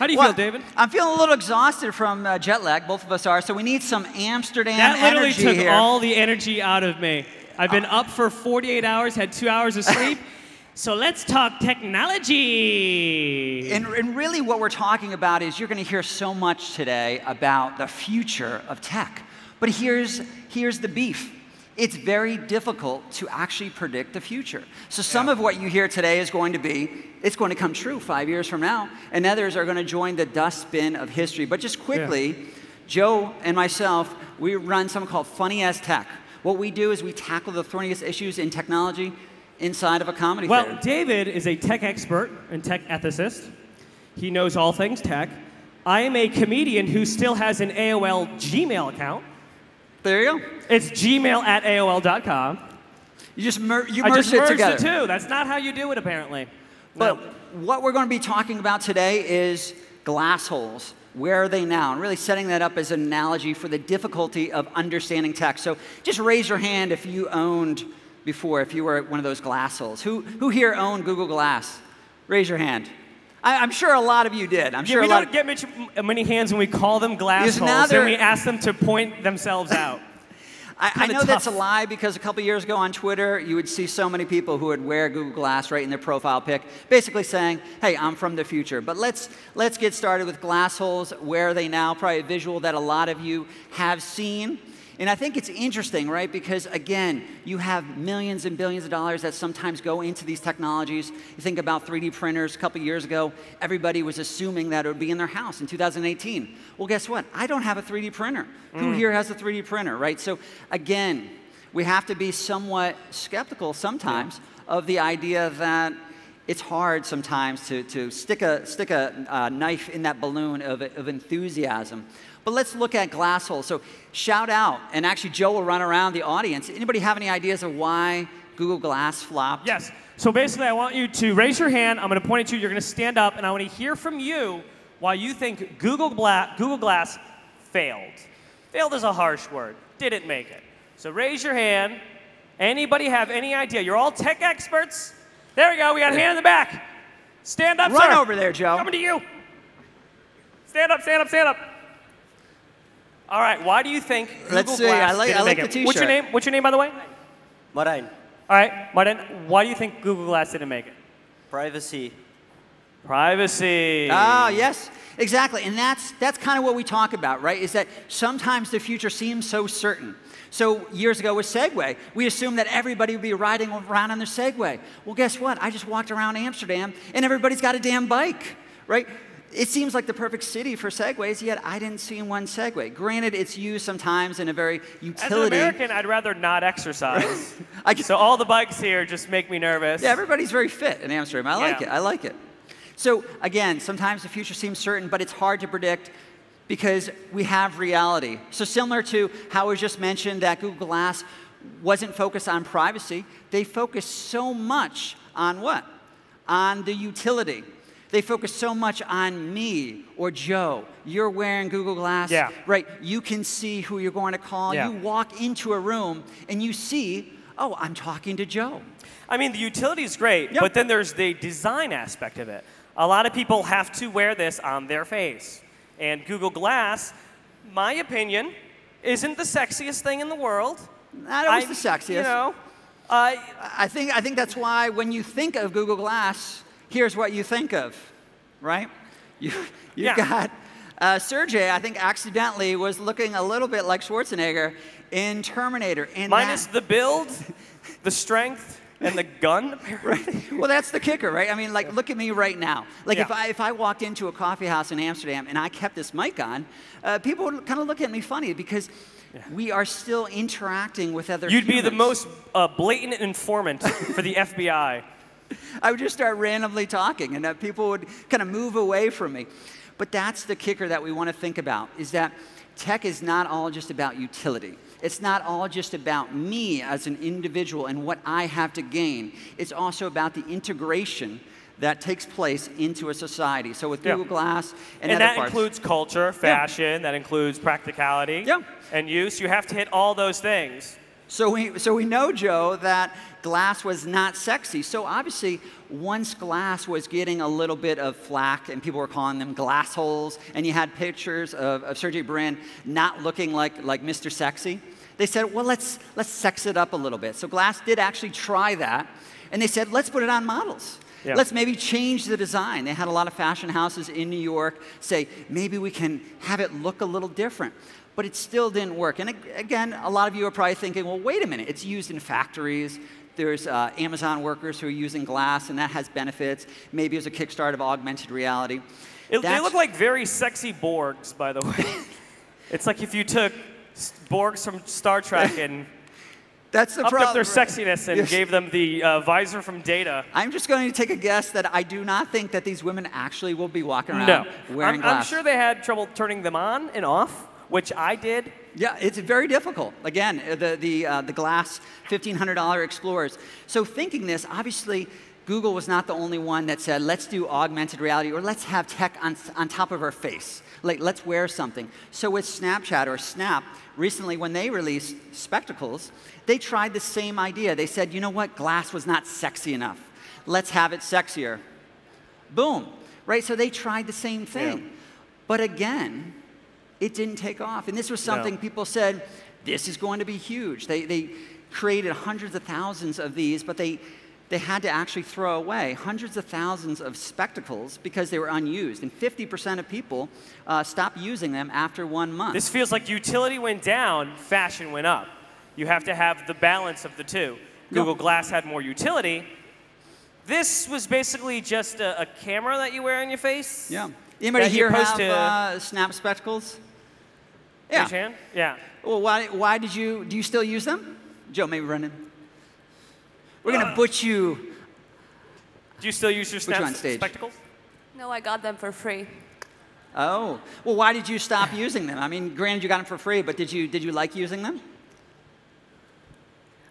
How do you Well, feel, David? I'm feeling a little exhausted from uh, jet lag. Both of us are. So we need some Amsterdam That literally took here. all the energy out of me. I've been up for 48 hours, had two hours of sleep. so let's talk technology. And, and really, what we're talking about is you're going to hear so much today about the future of tech. But here's, here's the beef it's very difficult to actually predict the future. So, some of what you hear today is going to be, it's going to come true five years from now, and others are going to join the dustbin of history. But just quickly, Joe and myself, we run something called Funny as Tech. What we do is we tackle the thorniest issues in technology inside of a comedy well, theater. David is a tech expert and tech ethicist. He knows all things tech. I am a comedian who still has an AOL Gmail account. There you go. It's gmail at AOL.com. You just mer- you I merged just it merged together. the two. That's not how you do it, apparently. But No. what we're going to be talking about today is glass holes. Where are they now? And really setting that up as an analogy for the difficulty of understanding tech. So just raise your hand if you owned before, if you were one of those glass holes. Who, who here owned Google Glass? Raise your hand. I, I'm sure a lot of you did. I'm Yeah, sure we a lot don't get much, many hands when we call them glass holes, then we ask them to point themselves out. I, I know that's a lie because a couple years ago on Twitter, you would see so many people who would wear Google Glass right in their profile pic, basically saying, "Hey, I'm from the future." But let's let's get started with glass holes. Where are they now? Probably a visual that a lot of you have seen. And I think it's interesting, right? Because again, you have millions and billions of dollars that sometimes go into these technologies. You think about 3D printers. A couple years ago, everybody was assuming that it would be in their house in 2018. Well, guess what? I don't have a 3D printer. Who here has a 3D printer, right? So again, we have to be somewhat skeptical sometimes of the idea that it's hard sometimes to, to stick a, stick a uh, knife in that balloon of, of enthusiasm. But let's look at glass holes. So shout out, and actually Joe will run around the audience. Anybody have any ideas of why Google Glass flopped? Yes. So basically, I want you to raise your hand. I'm going to point at you. You're going to stand up, and I want to hear from you why you think Google, Gla- Google Glass failed. Failed is a harsh word. Didn't make it. So raise your hand. Anybody have any idea? You're all tech experts. There we go. We got a hand in the back. Stand up, Run sir. over there, Joe. Coming to you. Stand up, stand up, stand up. All right. Why do you think Google Let's see, Glass I like- didn't I like make the it? What's your name? What's your name, by the way? Marijn, All right, Martin. Why do you think Google Glass didn't make it? privacy. Privacy. Ah, yes, exactly. And that's, that's kind of what we talk about, right? Is that sometimes the future seems so certain. So years ago with Segway, we assumed that everybody would be riding around on their Segway. Well, guess what? I just walked around Amsterdam and everybody's got a damn bike, right? It seems like the perfect city for Segways, yet I didn't see one Segway. Granted, it's used sometimes in a very utility. As an. American, I'd rather not exercise. So all the bikes here just make me nervous. Yeah, everybody's very fit in Amsterdam. I like Yeah. it. I like it. So again, sometimes the future seems certain, but it's hard to predict because we have reality. So similar to how it was just mentioned that Google Glass wasn't focused on privacy, they focused so much on what? On the utility. They focus so much on me or Joe. You're wearing Google Glass, Yeah. right? You can see who you're going to call. Yeah. You walk into a room and you see, oh, I'm talking to Joe. I mean, the utility is great, Yep. but then there's the design aspect of it. A lot of people have to wear this on their face. And Google Glass, my opinion, isn't the sexiest thing in the world. Not always I- the sexiest. You know, uh, I think, I think that's why when you think of Google Glass, here's what you think of, right? You, you Yeah. got uh, Sergey, I think accidentally was looking a little bit like Schwarzenegger in Terminator. And minus that- the build, the strength, and the gun. Right. Well, that's the kicker, right? I mean, like, look at me right now. Like, if I if I walked into a coffee house in Amsterdam and I kept this mic on, uh, people would kind of look at me funny because we are still interacting with other. You'd be the most uh, blatant informant for the FBI. I would just start randomly talking, and uh, people would kind of move away from me. But that's the kicker that we want to think about: is that tech is not all just about utility. It's not all just about me as an individual and what I have to gain. It's also about the integration that takes place into a society. So with Yeah. Google Glass and, And, that parts, includes culture, fashion, that includes practicality, Yeah. and use. You have to hit all those things. So we, so we know, Joe, that glass was not sexy. So obviously, once glass was getting a little bit of flack and people were calling them glass holes, and you had pictures of, of Sergey Brin not looking like, like Mr. Sexy, they said, well, let's, let's sex it up a little bit. So glass did actually try that, and they said, let's put it on models. Yeah. Let's maybe change the design. They had a lot of fashion houses in New York say, maybe we can have it look a little different but it still didn't work. And again, a lot of you are probably thinking, well, wait a minute, it's used in factories. There's uh, Amazon workers who are using glass, and that has benefits. Maybe it's a kickstart of augmented reality. It, they look like very sexy Borgs, by the way. it's like if you took Borgs from Star Trek and that's the upped problem. up their sexiness and yes. gave them the uh, visor from Data. I'm just going to take a guess that I do not think that these women actually will be walking around no. wearing I'm, glass. I'm sure they had trouble turning them on and off which I did. Yeah, it's very difficult. Again, uh, the, the, uh, the glass $1,500 Explorers. So thinking this, obviously, Google was not the only one that said, let's do augmented reality or let's have tech on, on top of our face. Like, let's wear something. So with Snapchat or Snap, recently when they released spectacles, they tried the same idea. They said, you know what, glass was not sexy enough. Let's have it sexier. Boom, right? So they tried the same thing. Yeah. But again, it didn't take off. And this was something no. people said, this is going to be huge. They, they created hundreds of thousands of these, but they, they had to actually throw away hundreds of thousands of spectacles because they were unused. And 50% of people uh, stopped using them after one month. This feels like utility went down, fashion went up. You have to have the balance of the two. Google no. Glass had more utility. This was basically just a, a, camera that you wear on your face. Yeah. Anybody here have to, uh, Snap spectacles? Yeah. Raise hand? Yeah. Well, why, why did you, do you still use them? Joe, maybe Brendan. We're going to uh, put you. Do you still use your Snap you spectacles? No, I got them for free. Oh, well, why did you stop using them? I mean, granted, you got them for free, but did you, did you like using them?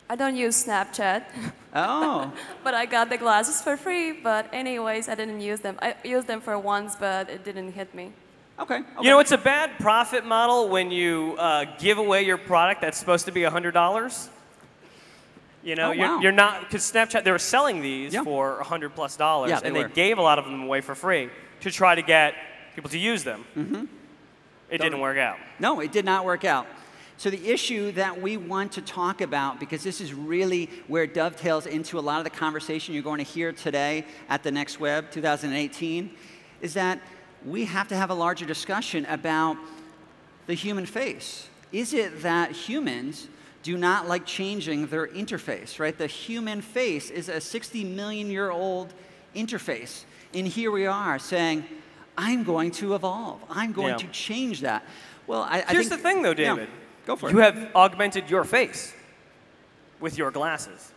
I don't use Snapchat. Oh. but I got the glasses for free, but anyways, I didn't use them. I used them for once, but it didn't hit me. Okay, okay. You know, it's a bad profit model when you uh, give away your product that's supposed to be $100. You know, oh, you're, wow. you're, not, because Snapchat, they were selling these yeah. for 100 plus dollars, yeah, they and were. they gave a lot of them away for free to try to get people to use them. Mm-hmm. It totally. didn't work out. No, it did not work out. So, the issue that we want to talk about, because this is really where it dovetails into a lot of the conversation you're going to hear today at the Next Web 2018, is that we have to have a larger discussion about the human face. Is it that humans do not like changing their interface, right? The human face is a 60 million year old interface. And here we are saying, I'm going to evolve. I'm going yeah. to change that. Well, I, Here's I think, the thing, though, David. Yeah, go for it. You have augmented your face with your glasses.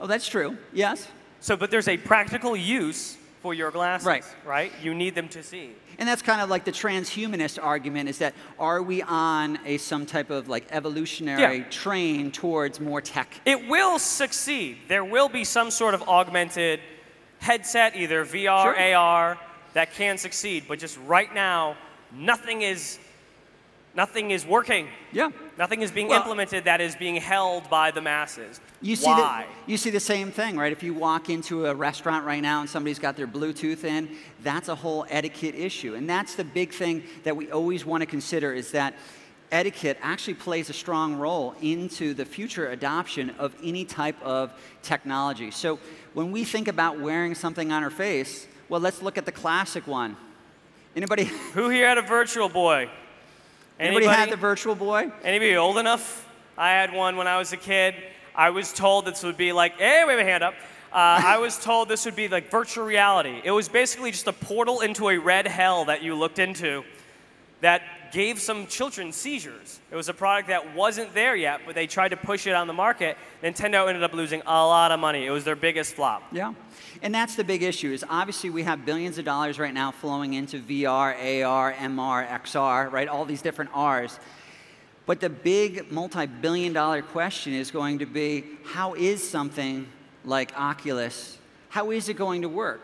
Oh, that's true. Yes. So, but there's a practical use for your glasses, right? Right? You need them to see. And that's kind of like the transhumanist argument is that are we on a some type of like evolutionary yeah. train towards more tech? It will succeed. There will be some sort of augmented headset, either VR, sure. AR, that can succeed. But just right now, nothing is nothing is working. Yeah. Nothing is being well, implemented that is being held by the masses. You see Why? The, you see the same thing, right? If you walk into a restaurant right now and somebody's got their Bluetooth in, that's a whole etiquette issue. And that's the big thing that we always want to consider is that etiquette actually plays a strong role into the future adoption of any type of technology. So when we think about wearing something on our face, well, let's look at the classic one. Anybody? Who here had a virtual boy? Anybody, Anybody had the virtual boy? Anybody old enough? I had one when I was a kid. I was told this would be like, hey, wave a hand up. Uh, I was told this would be like virtual reality. It was basically just a portal into a red hell that you looked into that gave some children seizures. It was a product that wasn't there yet, but they tried to push it on the market. Nintendo ended up losing a lot of money. It was their biggest flop. Yeah. And that's the big issue is obviously we have billions of dollars right now flowing into VR, AR, MR, XR, right? All these different Rs. But the big multi-billion dollar question is going to be how is something like Oculus, how is it going to work?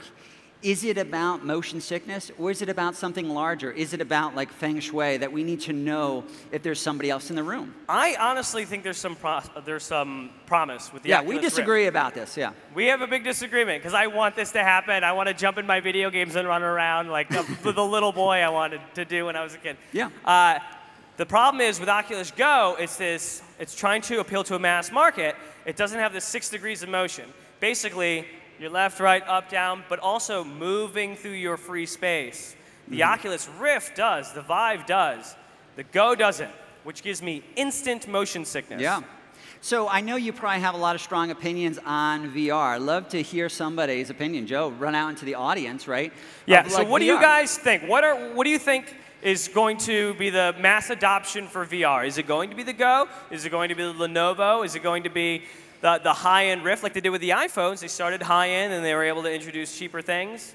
Is it about motion sickness or is it about something larger? Is it about like feng shui that we need to know if there's somebody else in the room? I honestly think there's some pro- there's some promise with the yeah, Oculus we Rift. disagree about this. Yeah. We have a big disagreement because I want this to happen. I want to jump in my video games and run around like the, the little boy I wanted to do when I was a kid. Yeah. Uh, the problem is with Oculus Go, it's this. It's trying to appeal to a mass market. It doesn't have the six degrees of motion. Basically, you're left, right, up, down, but also moving through your free space. The Mm-hmm. Oculus Rift does. The Vive does. The Go doesn't, which gives me instant motion sickness. Yeah. So I know you probably have a lot of strong opinions on VR. Love to hear somebody's opinion. Joe, run out into the audience, right? Yeah. of, So like, what do you guys think? What are what do you think is going to be the mass adoption for VR? Is it going to be the Go? Is it going to be the Lenovo? Is it going to be the, the high-end Rift like they did with the iPhones? They started high-end and they were able to introduce cheaper things.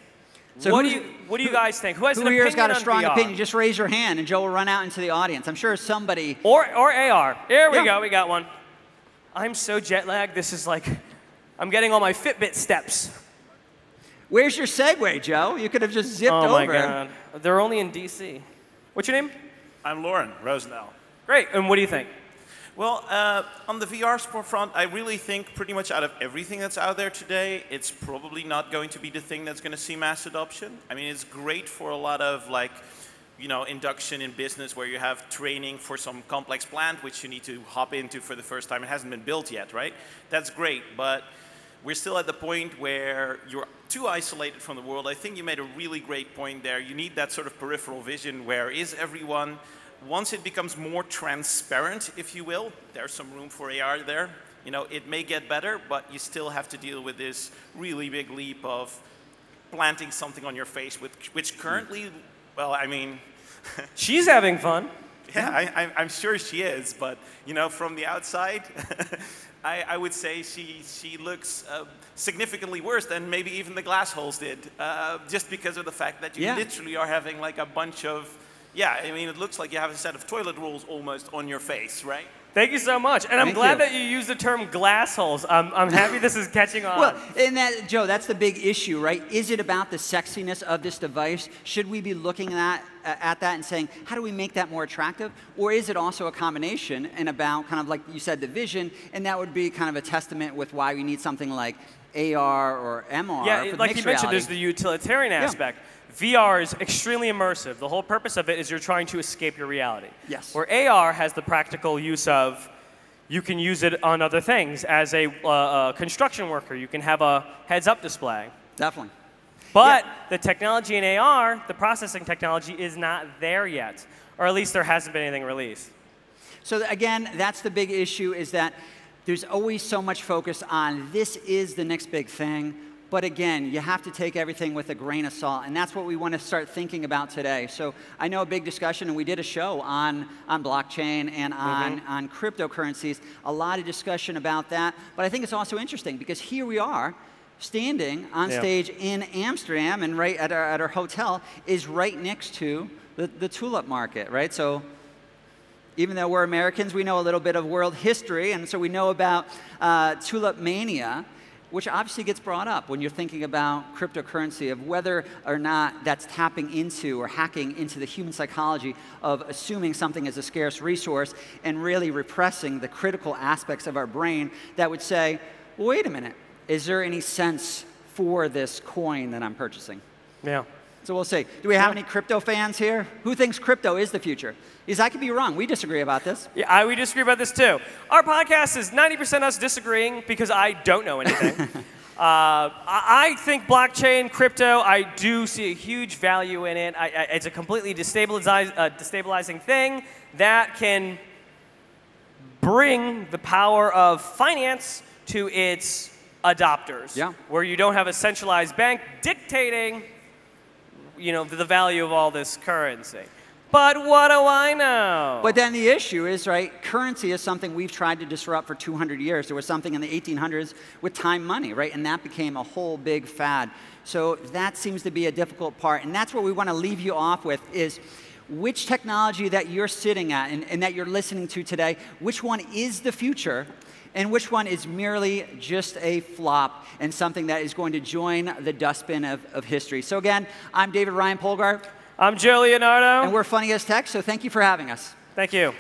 So what do you what do you guys think? Who has Who an here's opinion got a strong VR? opinion? Just raise your hand, and Joe will run out into the audience. I'm sure somebody. Or or AR. There we Yeah. go. We got one. I'm so jet lagged. This is like I'm getting all my Fitbit steps. Where's your Segway, Joe? You could have just zipped oh over. oh over. my god. They're only in DC. What's your name? I'm Lauren Rosendahl. Great. And what do you think? Well, uh, on the VR sport front, I really think pretty much out of everything that's out there today, it's probably not going to be the thing that's going to see mass adoption. I mean, it's great for a lot of like, you know, induction in business where you have training for some complex plant which you need to hop into for the first time. It hasn't been built yet, right? That's great, but we're still at the point where you're too isolated from the world. I think you made a really great point there. You need that sort of peripheral vision where is everyone? Once it becomes more transparent, if you will, there's some room for AR there. You know, it may get better, but you still have to deal with this really big leap of planting something on your face, with, which currently, well, I mean, She's having fun. yeah, I, I, I'm sure she is, but you know, from the outside, I, I would say she she looks uh, significantly worse than maybe even the glass holes did, uh, just because of the fact that you Yeah. literally are having like a bunch of, yeah, I mean, it looks like you have a set of toilet rolls almost on your face, right? Thank you so much. And I'm Thank glad you. that you used the term glass holes. I'm, I'm happy this is catching on. Well, and that, Joe, that's the big issue, right? Is it about the sexiness of this device? Should we be looking at, uh, at that and saying, how do we make that more attractive? Or is it also a combination and about kind of like you said, the vision, and that would be kind of a testament with why we need something like AR or MR yeah, for the like you mixed mentioned, there's the utilitarian aspect. VR is extremely immersive. The whole purpose of it is you're trying to escape your reality. Yes. Where AR has the practical use of you can use it on other things. As a, uh, a construction worker, you can have a heads-up display. Definitely. But the technology in AR, the processing technology, is not there yet, or at least there hasn't been anything released. So again, that's the big issue is that there's always so much focus on this is the next big thing. But again, you have to take everything with a grain of salt, and that's what we want to start thinking about today. So I know a big discussion, and we did a show on, on blockchain and on, on cryptocurrencies, a lot of discussion about that. But I think it's also interesting because here we are, standing on Yeah. stage in Amsterdam, and right at our, at our hotel is right next to the, the tulip market, right? So even though we're Americans, we know a little bit of world history, and so we know about uh, tulip mania, which obviously gets brought up when you're thinking about cryptocurrency, of whether or not that's tapping into or hacking into the human psychology of assuming something is a scarce resource and really repressing the critical aspects of our brain that would say, wait a minute, is there any sense for this coin that I'm purchasing? Yeah. So we'll see. Do we have any crypto fans here? Who thinks crypto is the future? Is I could be wrong. We disagree about this. Yeah, I, we disagree about this too. Our podcast is 90% us disagreeing because I don't know anything. uh, I, I think blockchain, crypto, I do see a huge value in it. I, I, it's a completely destabilize, uh, destabilizing thing that can bring the power of finance to its adopters. Yeah. Where you don't have a centralized bank dictating you know, the value of all this currency. But what do I know? But then the issue is, right, currency is something we've tried to disrupt for 200 years. There was something in the 1800s with time money, right? And that became a whole big fad. So that seems to be a difficult part. And that's what we want to leave you off with is which technology that you're sitting at and, and that you're listening to today, which one is the future and which one is merely just a flop and something that is going to join the dustbin of, of history. So again, I'm David Ryan Polgar, I'm Joe Leonardo. and we're Funny as Tech, so thank you for having us. Thank you.